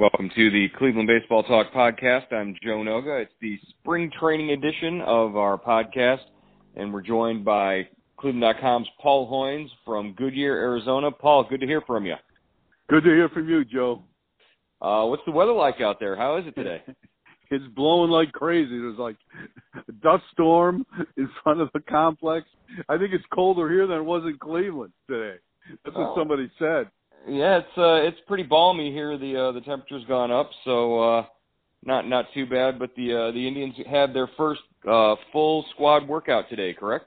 Welcome to the Cleveland Baseball Talk podcast. I'm Joe Noga. It's the spring training edition of our podcast, and we're joined by Cleveland.com's Paul Hoynes from Goodyear, Arizona. Paul, good to hear from you. Good to hear from you, Joe. Uh, what's the weather like out there? How is it today? it's blowing like crazy. There's like a dust storm in front of the complex. I think it's colder here than it was in Cleveland today. That's what oh. somebody said. Yeah, it's uh it's pretty balmy here. The uh the temperature's gone up, so uh not not too bad, but the uh the Indians had their first uh full squad workout today, correct?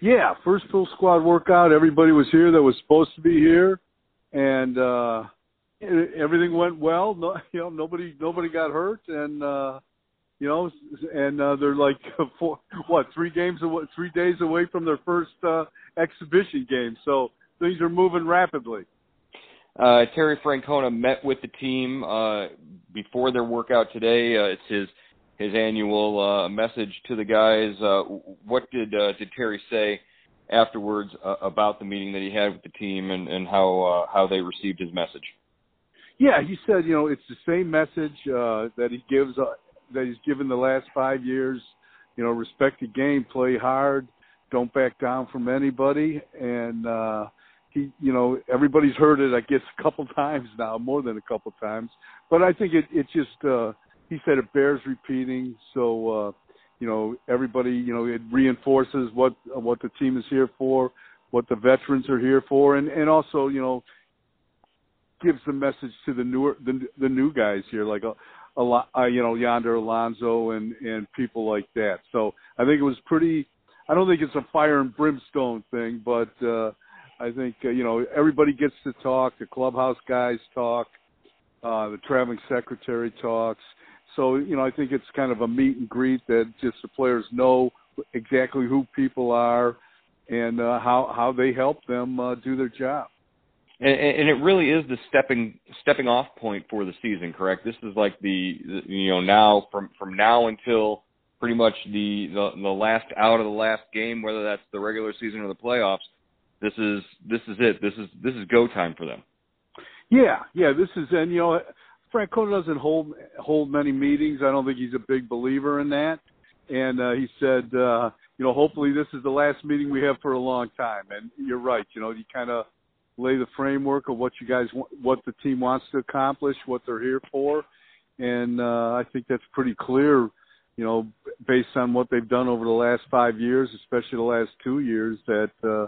Yeah, first full squad workout. Everybody was here that was supposed to be here and uh everything went well. No, you know, nobody nobody got hurt and uh you know, and uh, they're like four, what three games away, three days away from their first uh, exhibition game. So things are moving rapidly. Uh, Terry Francona met with the team uh, before their workout today. Uh, it's his his annual uh, message to the guys. Uh, what did uh, did Terry say afterwards uh, about the meeting that he had with the team and, and how uh, how they received his message? Yeah, he said you know it's the same message uh, that he gives uh, that he's given the last five years. You know, respect the game, play hard, don't back down from anybody, and uh, he, you know, everybody's heard it, I guess, a couple times now, more than a couple times. But I think it, it just, uh, he said it bears repeating. So, uh, you know, everybody, you know, it reinforces what what the team is here for, what the veterans are here for, and and also, you know, gives the message to the newer the the new guys here, like a, a lot, uh, you know, Yonder Alonso and and people like that. So I think it was pretty. I don't think it's a fire and brimstone thing, but uh, I think uh, you know everybody gets to talk. The clubhouse guys talk. Uh, the traveling secretary talks. So you know, I think it's kind of a meet and greet that just the players know exactly who people are and uh, how how they help them uh, do their job. And, and it really is the stepping stepping off point for the season, correct? This is like the, you know now from from now until pretty much the, the the last out of the last game, whether that's the regular season or the playoffs this is this is it. This is this is go time for them. Yeah, yeah. This is and you know Francona doesn't hold hold many meetings. I don't think he's a big believer in that. And uh, he said, uh, you know, hopefully this is the last meeting we have for a long time. And you're right. You know, you kind of lay the framework of what you guys what the team wants to accomplish, what they're here for, and uh, I think that's pretty clear. You know, based on what they've done over the last five years, especially the last two years, that uh,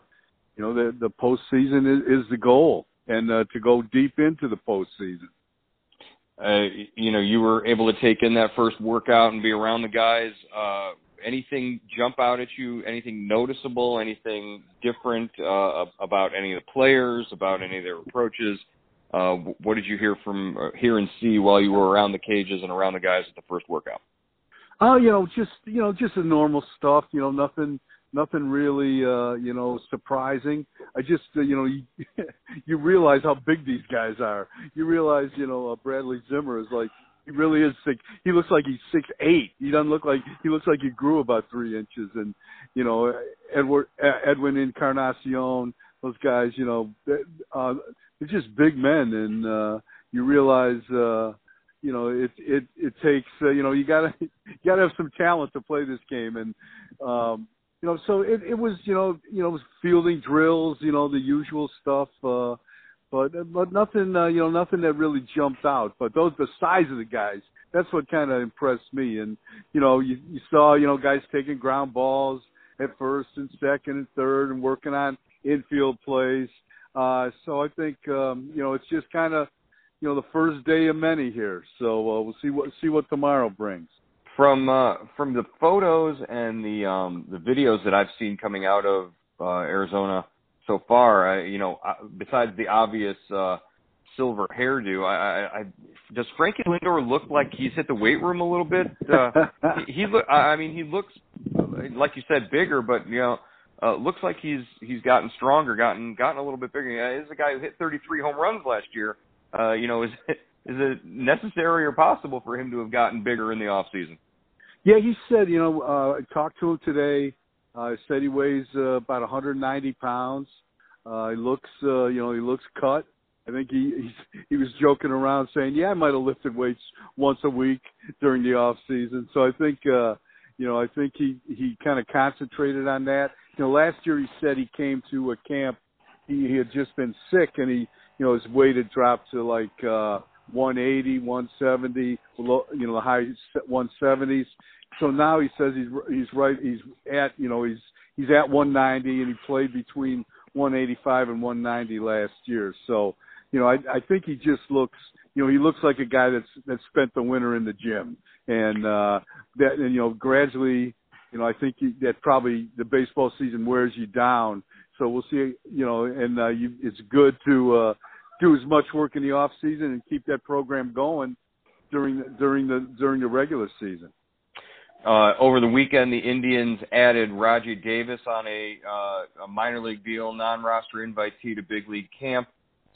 you know the the postseason is, is the goal, and uh, to go deep into the postseason. Uh, you know, you were able to take in that first workout and be around the guys. Uh, anything jump out at you? Anything noticeable? Anything different uh, about any of the players? About any of their approaches? Uh, what did you hear from uh, hear and see while you were around the cages and around the guys at the first workout? Oh, you know, just you know, just the normal stuff. You know, nothing nothing really uh you know surprising. I just uh, you know you, you realize how big these guys are. You realize you know uh, bradley zimmer is like he really is sick he looks like he's six eight. He doesn't look like he looks like he grew about three inches. And you know edward edwin encarnacion those guys you know uh they're just big men. And uh you realize uh you know it it it takes uh, you know you gotta you gotta have some talent to play this game. And um you know, so it, it was, you know, you know, it was fielding drills, you know, the usual stuff, uh, but but nothing, uh, you know, nothing that really jumped out. But those, the size of the guys, that's what kind of impressed me. And you know, you, you saw, you know, guys taking ground balls at first and second and third, and working on infield plays. Uh, so I think, um, you know, it's just kind of, you know, the first day of many here. So uh, we'll see what see what tomorrow brings from uh, from the photos and the um, the videos that I've seen coming out of uh, Arizona so far, I, you know, besides the obvious uh, silver hairdo, I, I, I does Frankie Lindor look like he's hit the weight room a little bit? Uh, he, he look, I mean, he looks like you said bigger, but you know. Uh, looks like he's he's gotten stronger, gotten gotten a little bit bigger. He's a guy who hit 33 home runs last year. Uh, you know, is is it necessary or possible for him to have gotten bigger in the off season? Yeah, he said, you know, uh, I talked to him today. Uh, said he weighs uh, about 190 pounds. Uh, he looks, uh, you know, he looks cut. I think he he, he was joking around saying, "Yeah, I might have lifted weights once a week during the off season." So I think uh, you know, I think he he kind of concentrated on that. You know, last year he said he came to a camp. He, he had just been sick, and he you know his weight had dropped to like uh, 180, 170, you know, the high 170s. So now he says he's he's right. He's at you know he's he's at 190, and he played between 185 and 190 last year. So you know, I, I think he just looks, you know, he looks like a guy that's that spent the winter in the gym, and uh, that, and you know, gradually, you know, I think that probably the baseball season wears you down. So we'll see, you know, and uh, you, it's good to uh, do as much work in the off season and keep that program going during the, during the during the regular season. Uh, over the weekend, the Indians added Rajai Davis on a, uh, a minor league deal, non-roster invitee to big league camp.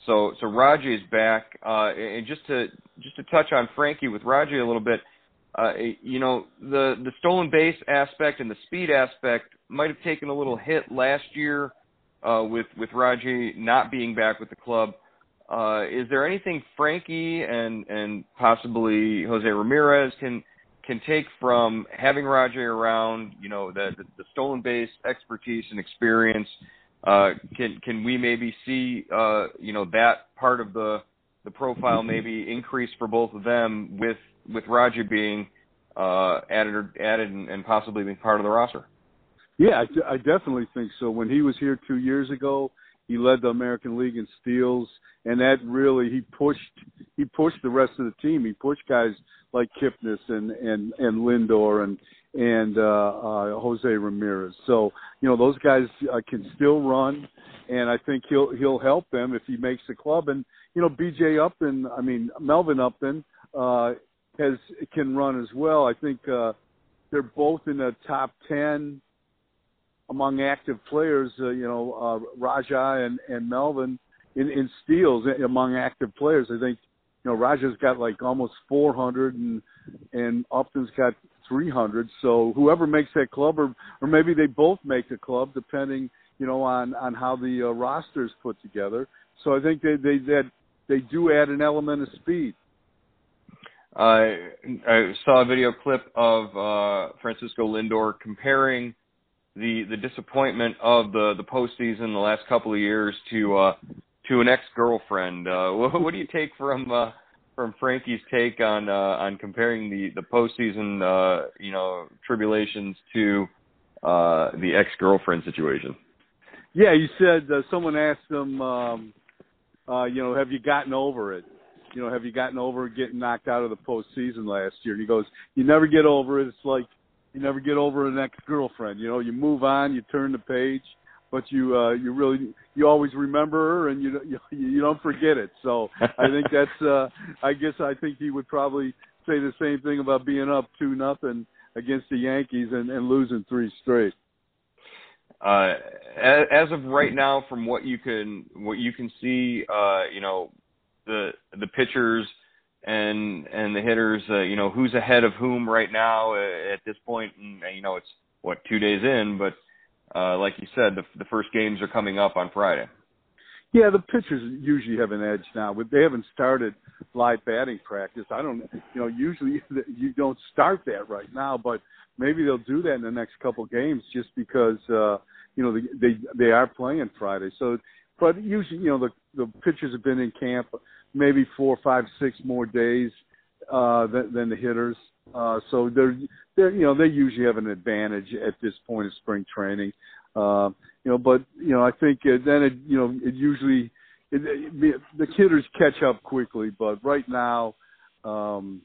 So so Rajai is back, uh, and just to just to touch on Frankie with Rajai a little bit, uh, you know the the stolen base aspect and the speed aspect might have taken a little hit last year uh, with with Rajai not being back with the club. Uh, is there anything Frankie and and possibly Jose Ramirez can can take from having Rajai around? You know the the, the stolen base expertise and experience uh, can can we maybe see uh, you know that part of the the profile maybe increase for both of them with with Rajai being uh, added or added and, and possibly being part of the roster? Yeah, I, I definitely think so. When he was here two years ago, he led the American League in steals, and that really he pushed he pushed the rest of the team. He pushed guys like Kipnis and and and Lindor and and uh, uh, Jose Ramirez. So you know those guys uh, can still run, and I think he'll he'll help them if he makes the club. And you know B.J. Upton, I mean Melvin Upton uh, has can run as well. I think uh, they're both in the top ten among active players. Uh, you know uh, Rajai and and Melvin in, in steals among active players. I think you know Rajai's got like almost 400 and and Upton's got 300. So whoever makes that club, or or maybe they both make the club, depending you know on on how the uh, roster is put together. So I think they they that they do add an element of speed. I I saw a video clip of uh, Francisco Lindor comparing the the disappointment of the the postseason the last couple of years to uh, to an ex girlfriend. Uh, what, what do you take from uh, from Frankie's take on uh, on comparing the the postseason uh, you know tribulations to uh, the ex girlfriend situation. Yeah, you said uh, someone asked him, um, uh, you know, have you gotten over it? You know, have you gotten over getting knocked out of the postseason last year? And he goes, you never get over it. It's like you never get over an ex girlfriend. You know, you move on, you turn the page, but you uh, you really you always remember her and you you, you don't forget it. So I think that's uh, I guess I think he would probably say the same thing about being up two nothing against the Yankees and, and losing three straight. Uh, as of right now, from what you can what you can see, uh, you know the the pitchers and and the hitters, uh, you know who's ahead of whom right now uh, at this point, and you know it's what two days in, but uh, like you said, the, the first games are coming up on Friday. Yeah, the pitchers usually have an edge now. They haven't started live batting practice. I don't, you know, usually you don't start that right now, but maybe they'll do that in the next couple games just because, uh, you know, they they, they are playing Friday. So, but usually, you know, the the pitchers have been in camp maybe four, five, six more days uh, than, than the hitters. Uh, so they're, they're, you know, they usually have an advantage at this point of spring training. Uh, you know, but you know, I think uh, then it, you know, it usually it, it, the hitters catch up quickly. But right now, um,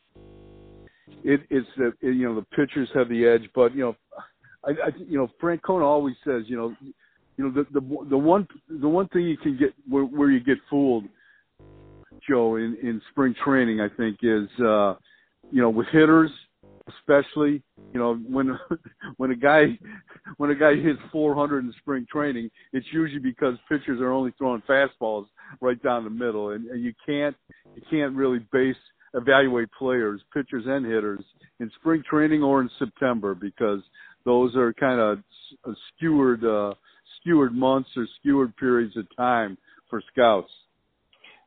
it, it's the it, you know the pitchers have the edge. But you know, I, I you know Francona always says you know, you know the the the one the one thing you can get where, where you get fooled, Joe, in in spring training, I think is. uh you know, with hitters, especially, you know, when when a guy when a guy hits 400 in spring training, it's usually because pitchers are only throwing fastballs right down the middle, and, and you can't you can't really base evaluate players, pitchers and hitters in spring training or in September because those are kind of skewered uh, skewered months or skewered periods of time for scouts.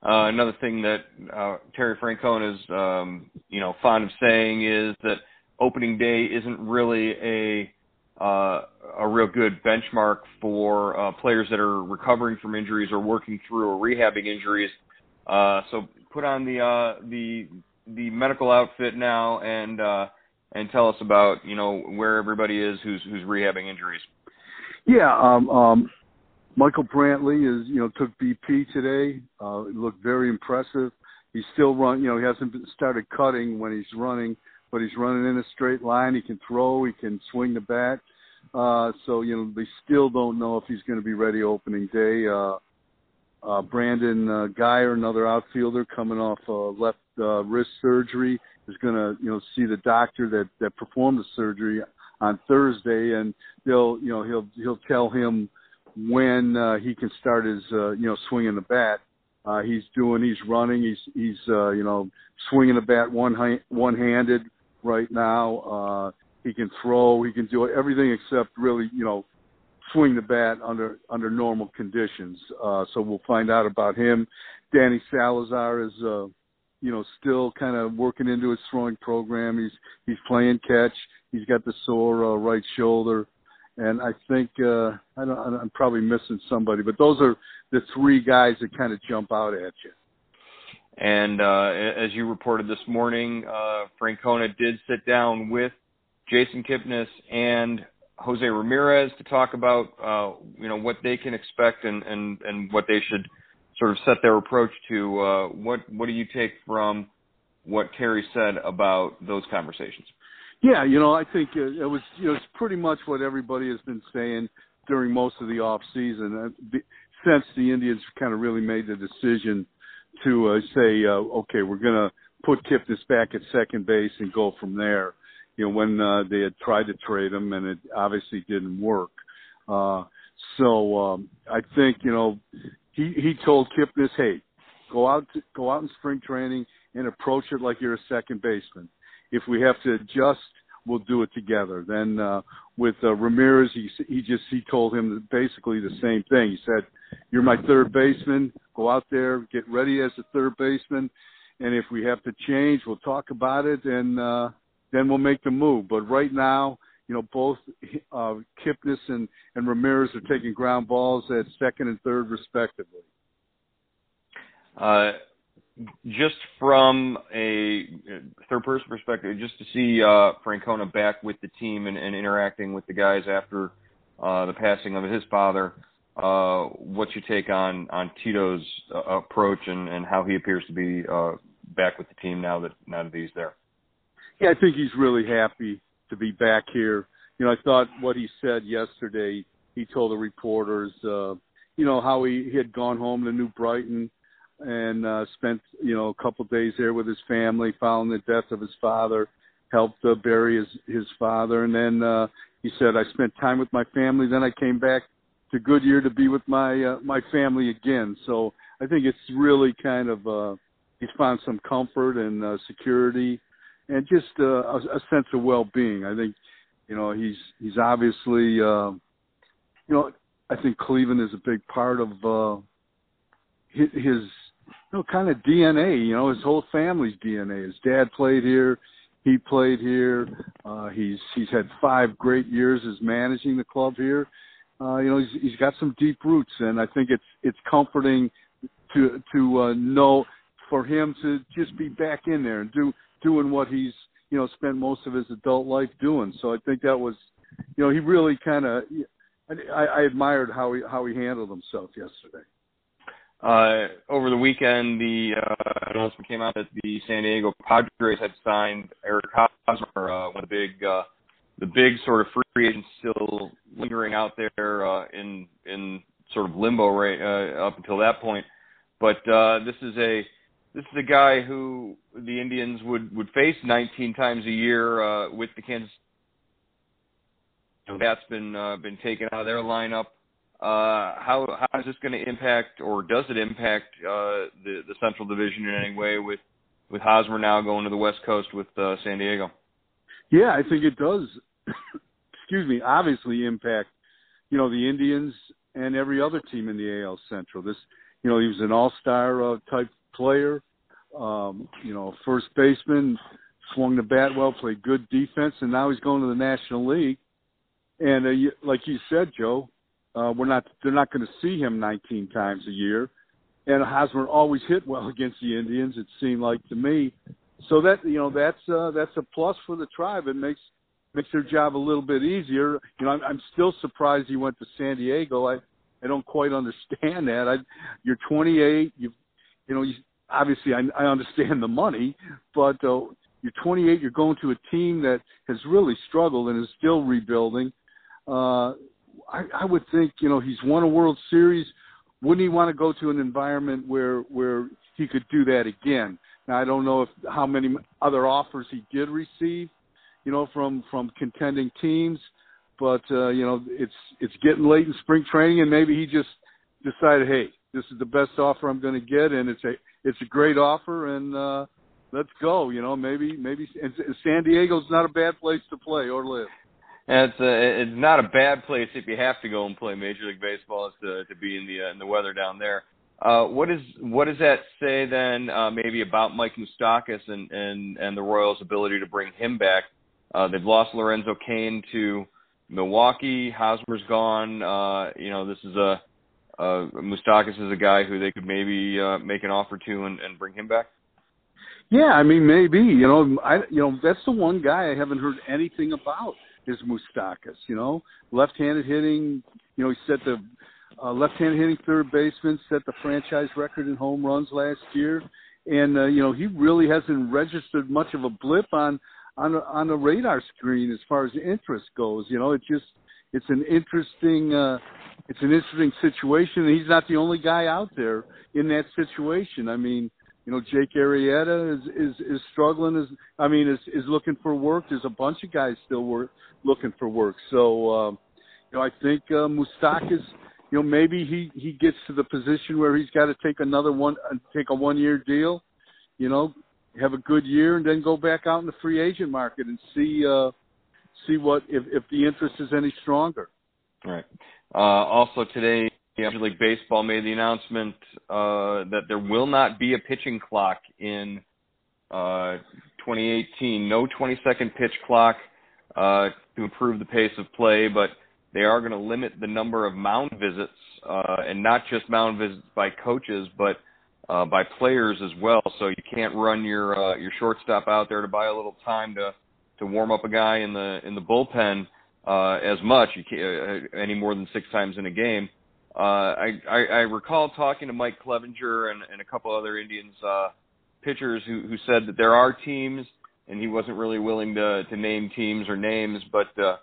Uh, another thing that uh, Terry Francona is, um, you know, fond of saying is that opening day isn't really a uh, a real good benchmark for uh, players that are recovering from injuries or working through or rehabbing injuries. Uh, so put on the uh, the the medical outfit now and uh, and tell us about you know where everybody is who's who's rehabbing injuries. Yeah, um, um, Michael Brantley is you know took BP today. Uh, looked very impressive. He's still run. You know he hasn't started cutting when he's running, but he's running in a straight line. He can throw. He can swing the bat. Uh, so you know they still don't know if he's going to be ready opening day. Uh, uh, Brandon uh, Guyer, another outfielder coming off uh, left uh, wrist surgery, is going to you know see the doctor that that performed the surgery on Thursday, and they'll you know he'll he'll tell him when uh, he can start his uh, you know swinging the bat. Uh, he's doing he's running he's he's uh, you know swinging the bat one ha- one handed right now. Uh, he can throw. He can do everything except really you know swing the bat under under normal conditions. Uh, so we'll find out about him. Danny Salazar is uh, you know still kind of working into his throwing program. He's he's playing catch. He's got the sore uh, right shoulder, and I think uh, I don't, I'm probably missing somebody, but those are the three guys that kind of jump out at you. And uh, as you reported this morning, uh, Francona did sit down with Jason Kipnis and Jose Ramirez to talk about uh, you know what they can expect and, and, and what they should sort of set their approach to. Uh, what what do you take from what Terry said about those conversations? Yeah, you know, I think it, it was you know it's pretty much what everybody has been saying during most of the off season uh, since the Indians kind of really made the decision to uh, say, uh, okay, we're going to put Kipnis back at second base and go from there. You know, when uh, they had tried to trade him and it obviously didn't work. Uh, so um, I think you know he he told Kipnis, hey, go out to, go out in spring training and approach it like you're a second baseman if we have to adjust, we'll do it together. Then uh, with uh, Ramirez, he he just he told him basically the same thing. He said, "You're my third baseman. Go out there, get ready as a third baseman, and if we have to change, we'll talk about it, and uh, then we'll make the move. But right now." You know, both uh, Kipnis and, and Ramirez are taking ground balls at second and third, respectively. Uh, just from a third person perspective, just to see uh, Francona back with the team and, and interacting with the guys after uh, the passing of his father, uh, what's your take on on Tito's uh, approach and, and how he appears to be uh, back with the team now that now that he's there? Yeah, I think he's really happy to be back here. You know, I thought what he said yesterday. He told the reporters, uh, you know, how he, he had gone home to New Brighton and uh, spent you know a couple of days there with his family following the death of his father helped uh, bury his his father and then uh he said i spent time with my family then i came back to goodyear to be with my uh, my family again so i think it's really kind of uh he's found some comfort and uh, security and just uh, a, a sense of well being i think you know he's he's obviously uh you know i think cleveland is a big part of uh his, his you know, kind of DNA. You know, his whole family's DNA. His dad played here. He played here. Uh, he's he's had five great years as managing the club here. Uh, you know, he's he's got some deep roots, and I think it's it's comforting to to uh, know for him to just be back in there and do doing what he's you know spent most of his adult life doing. So I think that was, you know, he really kind of. I, I admired how he how he handled himself yesterday. Uh, over the weekend, the uh, announcement came out that the San Diego Padres had signed Eric Hosmer, uh, one of the big, uh, the big sort of free agents still lingering out there uh, in in sort of limbo right uh, up until that point. But uh, this is a this is a guy who the Indians would would face 19 times a year uh, with the Kansas. That's been uh, been taken out of their lineup. Uh, how how is this going to impact, or does it impact uh, the the Central Division in any way with with Hosmer now going to the West Coast with uh, San Diego? Yeah, I think it does. excuse me. Obviously, impact you know the Indians and every other team in the AL Central. This you know, he was an all-star uh, type player. Um, you know, first baseman, swung the bat well, played good defense, and now he's going to the National League. And uh, you, like you said, Joe, uh, we're not they're not going to see him 19 times a year. And Hosmer always hit well against the Indians. It seemed like to me. So that you know that's uh, that's a plus for the tribe. It makes makes their job a little bit easier. You know, I'm, I'm still surprised he went to San Diego. I I don't quite understand that. I, you're 28. You you know, you, obviously I, I understand the money, but uh, you're 28. You're going to a team that has really struggled and is still rebuilding. Uh, I, I would think you know he's won a World Series. Wouldn't he want to go to an environment where where he could do that again? Now I don't know if how many other offers he did receive, you know, from from contending teams, but uh, you know it's it's getting late in spring training, and maybe he just decided, hey, this is the best offer I'm going to get, and it's a it's a great offer, and uh, let's go. You know, maybe maybe and San Diego's not a bad place to play or live. And it's a, it's not a bad place if you have to go and play Major League Baseball to to be in the uh, in the weather down there. Uh, what is what does that say then? Uh, maybe about Mike Moustakas and and and the Royals' ability to bring him back. Uh, they've lost Lorenzo Cain to Milwaukee. Hosmer's gone. Uh, you know, this is a uh, Moustakas is a guy who they could maybe uh, make an offer to and, and bring him back. Yeah, I mean maybe you know I you know that's the one guy I haven't heard anything about is Moustakas. You know, left-handed hitting. You know, he set the uh, left-handed hitting third baseman, set the franchise record in home runs last year, and uh, you know he really hasn't registered much of a blip on on a, on the radar screen as far as interest goes. You know, it just it's an interesting uh, it's an interesting situation. He's not the only guy out there in that situation. I mean, you know, Jake Arrieta is is is struggling. Is I mean, is is looking for work. There's a bunch of guys still work looking for work. So, um, you know, I think uh, Moustakas, you know, maybe he he gets to the position where he's got to take another one, uh, take a one year deal. You know, have a good year and then go back out in the free agent market and see uh, see what if if the interest is any stronger. Right. Uh, also today, Major League Baseball made the announcement uh, that there will not be a pitching clock in uh, 2018. No 20-second pitch clock uh, to improve the pace of play, but they are going to limit the number of mound visits, uh, and not just mound visits by coaches, but uh, by players as well. So you can't run your your shortstop out there to buy a little time to to warm up a guy in the in the bullpen uh, as much you can't, uh, any more than six times in a game. Uh, I, I, I recall talking to Mike Clevinger and, and a couple other Indians uh, pitchers who, who said that there are teams, and he wasn't really willing to, to name teams or names, but uh,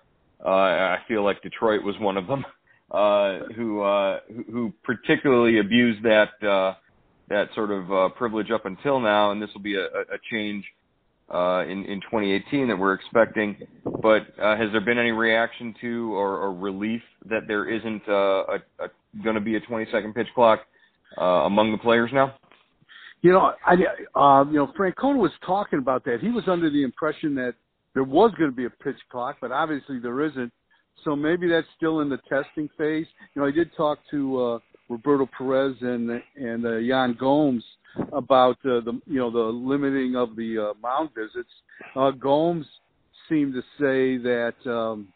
uh, I feel like Detroit was one of them uh, who, uh, who particularly abused that uh, that sort of uh, privilege up until now, and this will be a, a change uh, in in 2018 that we're expecting. But uh, has there been any reaction to or, or relief that there isn't uh, going to be a 20 second pitch clock uh, among the players now? You know, I uh, you know Francona was talking about that. He was under the impression that there was going to be a pitch clock, but obviously there isn't. So maybe that's still in the testing phase. You know, I did talk to uh, Roberto Perez and and Yan Gomes about uh, the you know the limiting of the uh, mound visits. Uh, Gomes seemed to say that um,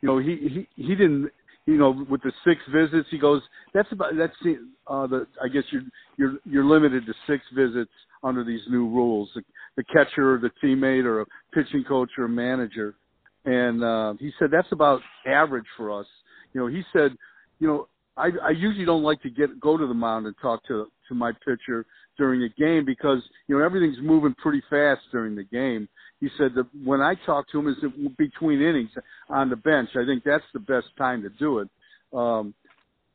you know he he he didn't you know with the six visits he goes that's about that's the uh, the I guess you're you're you're limited to six visits under these new rules. The, the catcher, or the teammate, or a pitching coach or a manager, and uh, he said that's about average for us. You know, he said, you know, I, I usually don't like to get go to the mound and talk to to my pitcher during a game because you know everything's moving pretty fast during the game. He said that when I talk to him is between innings on the bench. I think that's the best time to do it. Um,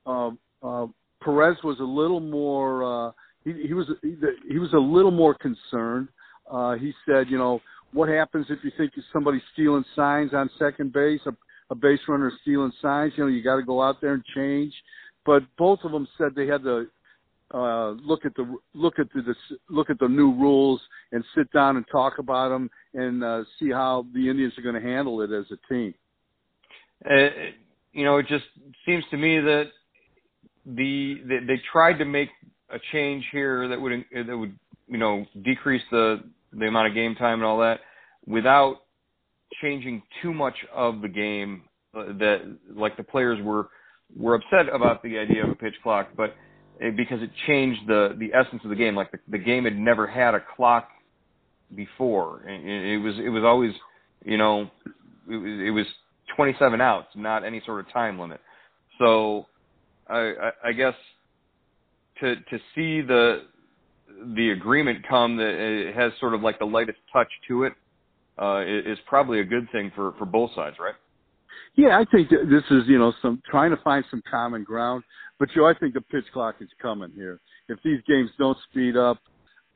uh, uh, Perez was a little more. Uh, he, he was he, he was a little more concerned. Uh, he said, you know, what happens if you think somebody's stealing signs on second base? A, base runner stealing signs. You know, you got to go out there and change. But both of them said they had to uh, look at the look at the look at the new rules and sit down and talk about them and uh, see how the Indians are going to handle it as a team. Uh, you know, it just seems to me that the they, they tried to make a change here that would that would you know decrease the the amount of game time and all that without changing too much of the game uh, that like the players were were upset about the idea of a pitch clock but it, because it changed the the essence of the game. Like the, the game had never had a clock before. It, it was it was always you know it was, it was 27 outs not any sort of time limit. So I, I, I guess to to see the the agreement come that it has sort of like the lightest touch to it uh, is probably a good thing for for both sides, right? Yeah, I think this is you know some trying to find some common ground. But Joe, I think the pitch clock is coming here. If these games don't speed up,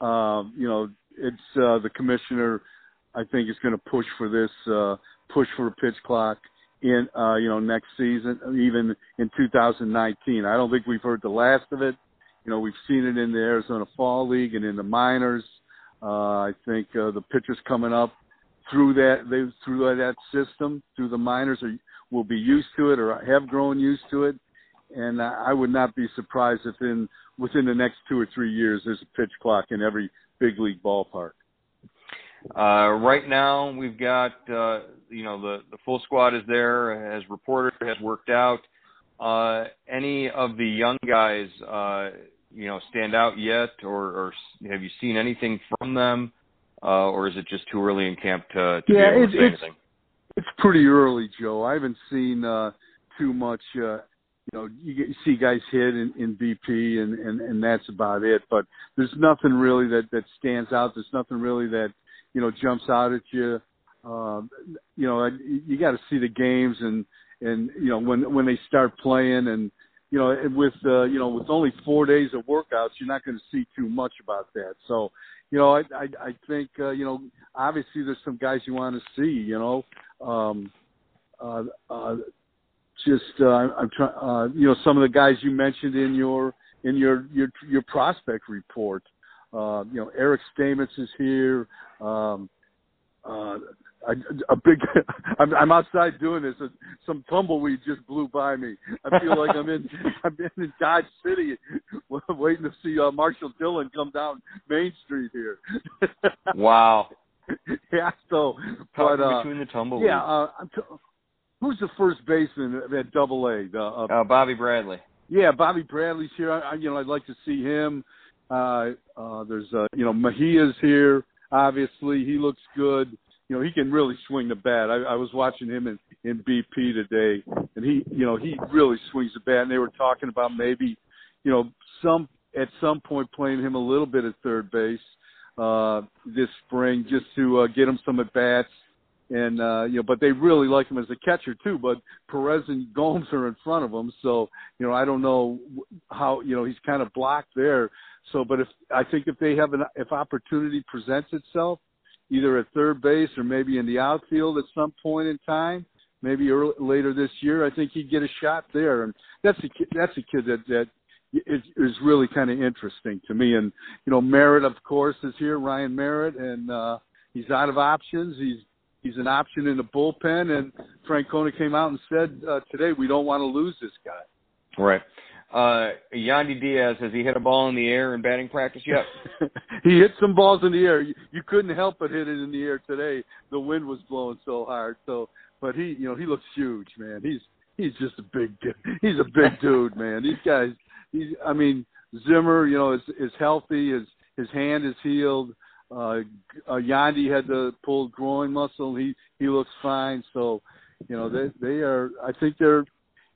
um, you know, it's uh, the commissioner. I think is going to push for this, uh, push for a pitch clock in uh, you know next season, even in 2019. I don't think we've heard the last of it. You know, we've seen it in the Arizona Fall League and in the minors. Uh, I think uh, the pitchers coming up through that they through that system through the minors are, will be used to it or have grown used to it. And I would not be surprised if in within the next two or three years there's a pitch clock in every big league ballpark. Uh, right now, we've got uh, you know the the full squad is there, has reported, has worked out. Uh, any of the young guys, uh, you know, stand out yet, or, or have you seen anything from them, or is it just too early in camp to, to yeah, be able to say it's, anything? It's pretty early, Joe. I haven't seen uh, too much. Uh, you know, you, get, you see guys hit in, in BP, and, and and that's about it. But there's nothing really that that stands out. There's nothing really that you know jumps out at you. Um, you know, you got to see the games and and you know when when they start playing and you know with uh, you know with only four days of workouts, you're not going to see too much about that. So you know, I I, I think uh, you know obviously there's some guys you want to see. You know, um, uh, uh, just uh, I'm trying. Uh, you know, some of the guys you mentioned in your in your your your prospect report. Uh, you know, Eric Stamets is here. Um, uh, a, a big. I'm, I'm outside doing this. Some tumbleweed just blew by me. I feel like I'm in. I'm in Dodge City, waiting to see uh, Marshall Dillon come down Main Street here. wow. yeah. So, but uh, between the tumbleweeds. yeah. Uh, t- who's the first baseman at Double A? The, uh, uh, Bobby Bradley. yeah, Bobby Bradley's here. I, you know, I'd like to see him. Uh, uh, there's, uh, you know, Mejia's here. Obviously, he looks good you know, he can really swing the bat. I, I was watching him in, in BP today, and he, you know, he really swings the bat. And they were talking about maybe, you know, some at some point playing him a little bit at third base uh, this spring just to uh, get him some at bats. And uh, you know, but they really like him as a catcher too. But Perez and Gomes are in front of him, so you know, I don't know how you know he's kind of blocked there. So, but if I think if they have an if opportunity presents itself, either at third base or maybe in the outfield at some point in time, maybe early, later this year. I think he'd get a shot there, and that's a that's a kid that that is, is really kind of interesting to me. And you know, Merritt, of course, is here, Ryan Merritt, and uh, he's out of options. He's he's an option in the bullpen, and Francona came out and said uh, today we don't want to lose this guy. Right. Uh, Yandy Diaz, has he hit a ball in the air in batting practice yet? he hit some balls in the air. You, you couldn't help but hit it in the air today. The wind was blowing so hard. So, but he, you know, he looks huge, man. He's he's just a big he's a big dude, man. These guys, he's I mean Zimmer, you know, is is healthy. His his hand is healed. Uh, uh Yandy had the pulled groin muscle. He he looks fine. So, you know, they they are. I think they're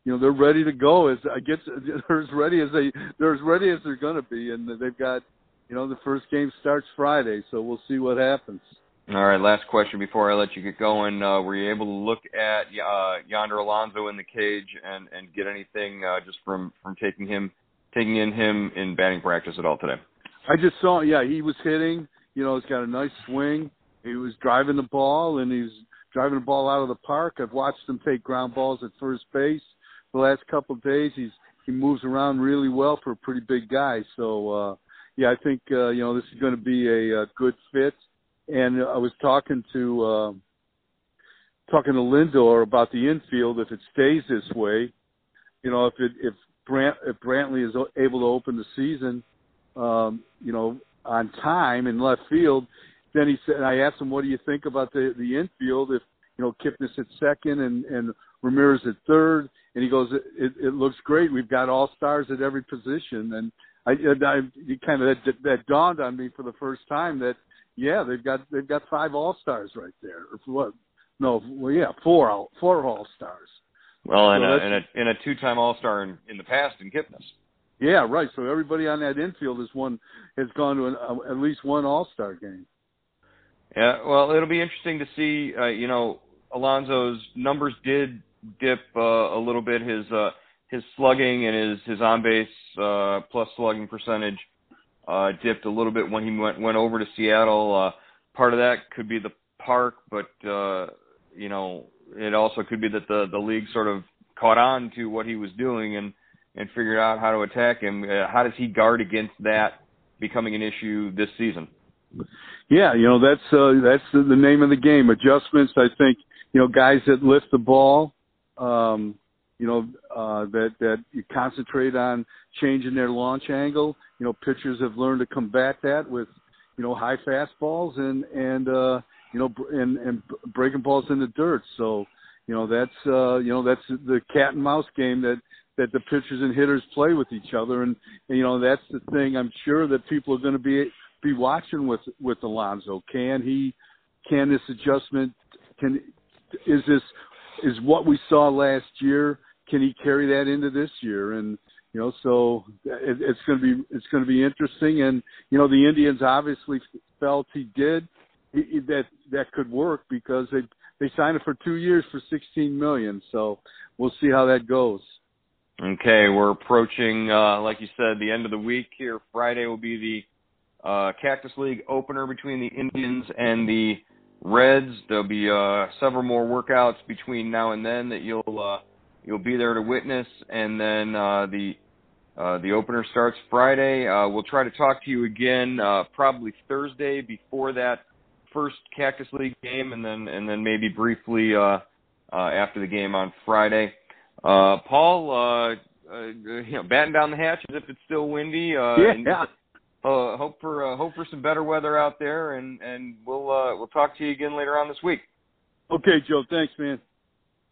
you know they're ready to go as I guess they're as ready as they they're as ready as they're going to be, and they've got you know the first game starts Friday, so we'll see what happens. All right, last question before I let you get going. Uh, were you able to look at uh, Yonder Alonso in the cage and and get anything uh, just from from taking him taking in him in batting practice at all today? I just saw, yeah, he was hitting. You know, he's got a nice swing. He was driving the ball, and he's driving the ball out of the park. I've watched him take ground balls at first base the last couple of days. He's he moves around really well for a pretty big guy. So uh, yeah, I think uh, you know this is going to be a, a good fit. And I was talking to uh, talking to Lindor about the infield. If it stays this way, you know, if it if Brant if Brantley is able to open the season, um, you know, on time in left field, then he said, I asked him, what do you think about the the infield if you know Kipnis at second and and Ramirez at third, and he goes, it, it looks great. We've got all stars at every position, and I, I it kind of that, that dawned on me for the first time that yeah, they've got they've got five all stars right there. Or what? No, well, yeah, four all four all stars. Well, and, so a, and a and a two time all star in, in the past in Kipnis. Yeah, right. So everybody on that infield has one has gone to an, uh, at least one all star game. Yeah, well, it'll be interesting to see. Uh, you know, Alonso's numbers did dip uh, a little bit. His uh, his slugging and his his on base uh, plus slugging percentage uh, dipped a little bit when he went went over to Seattle. Uh, part of that could be the park, but uh, you know it also could be that the the league sort of caught on to what he was doing and and figured out how to attack him. Uh, how does he guard against that becoming an issue this season? Yeah, you know that's uh, that's the, the name of the game. Adjustments. I think you know guys that lift the ball. Um, you know uh, that that you concentrate on changing their launch angle. You know, pitchers have learned to combat that with you know high fastballs and and uh, you know and and breaking balls in the dirt. So you know that's uh, you know that's the cat and mouse game that that the pitchers and hitters play with each other, and, and you know that's the thing. I'm sure that people are going to be be watching with with Alonso. Can he? Can this adjustment? Can is this is what we saw last year? can he carry that into this year? And you know, so it, it's going to be it's going to be interesting. And you know, the Indians obviously felt he did he, that that could work because they they signed it for two years for 16 million. So we'll see how that goes. Okay, we're approaching, uh, like you said, the end of the week here. Friday will be the uh, Cactus League opener between the Indians and the Reds. There'll be uh, several more workouts between now and then that you'll uh, you'll be there to witness. And then uh, the uh, the opener starts Friday. Uh, we'll try to talk to you again uh, probably Thursday before that first Cactus League game, and then and then maybe briefly uh, uh, after the game on Friday. Uh, Paul, uh, uh, you know, batten down the hatch as if it's still windy. Uh, yeah. And, uh, hope for uh, hope for some better weather out there, and and we'll uh, we'll talk to you again later on this week. Okay, Joe. Thanks, man.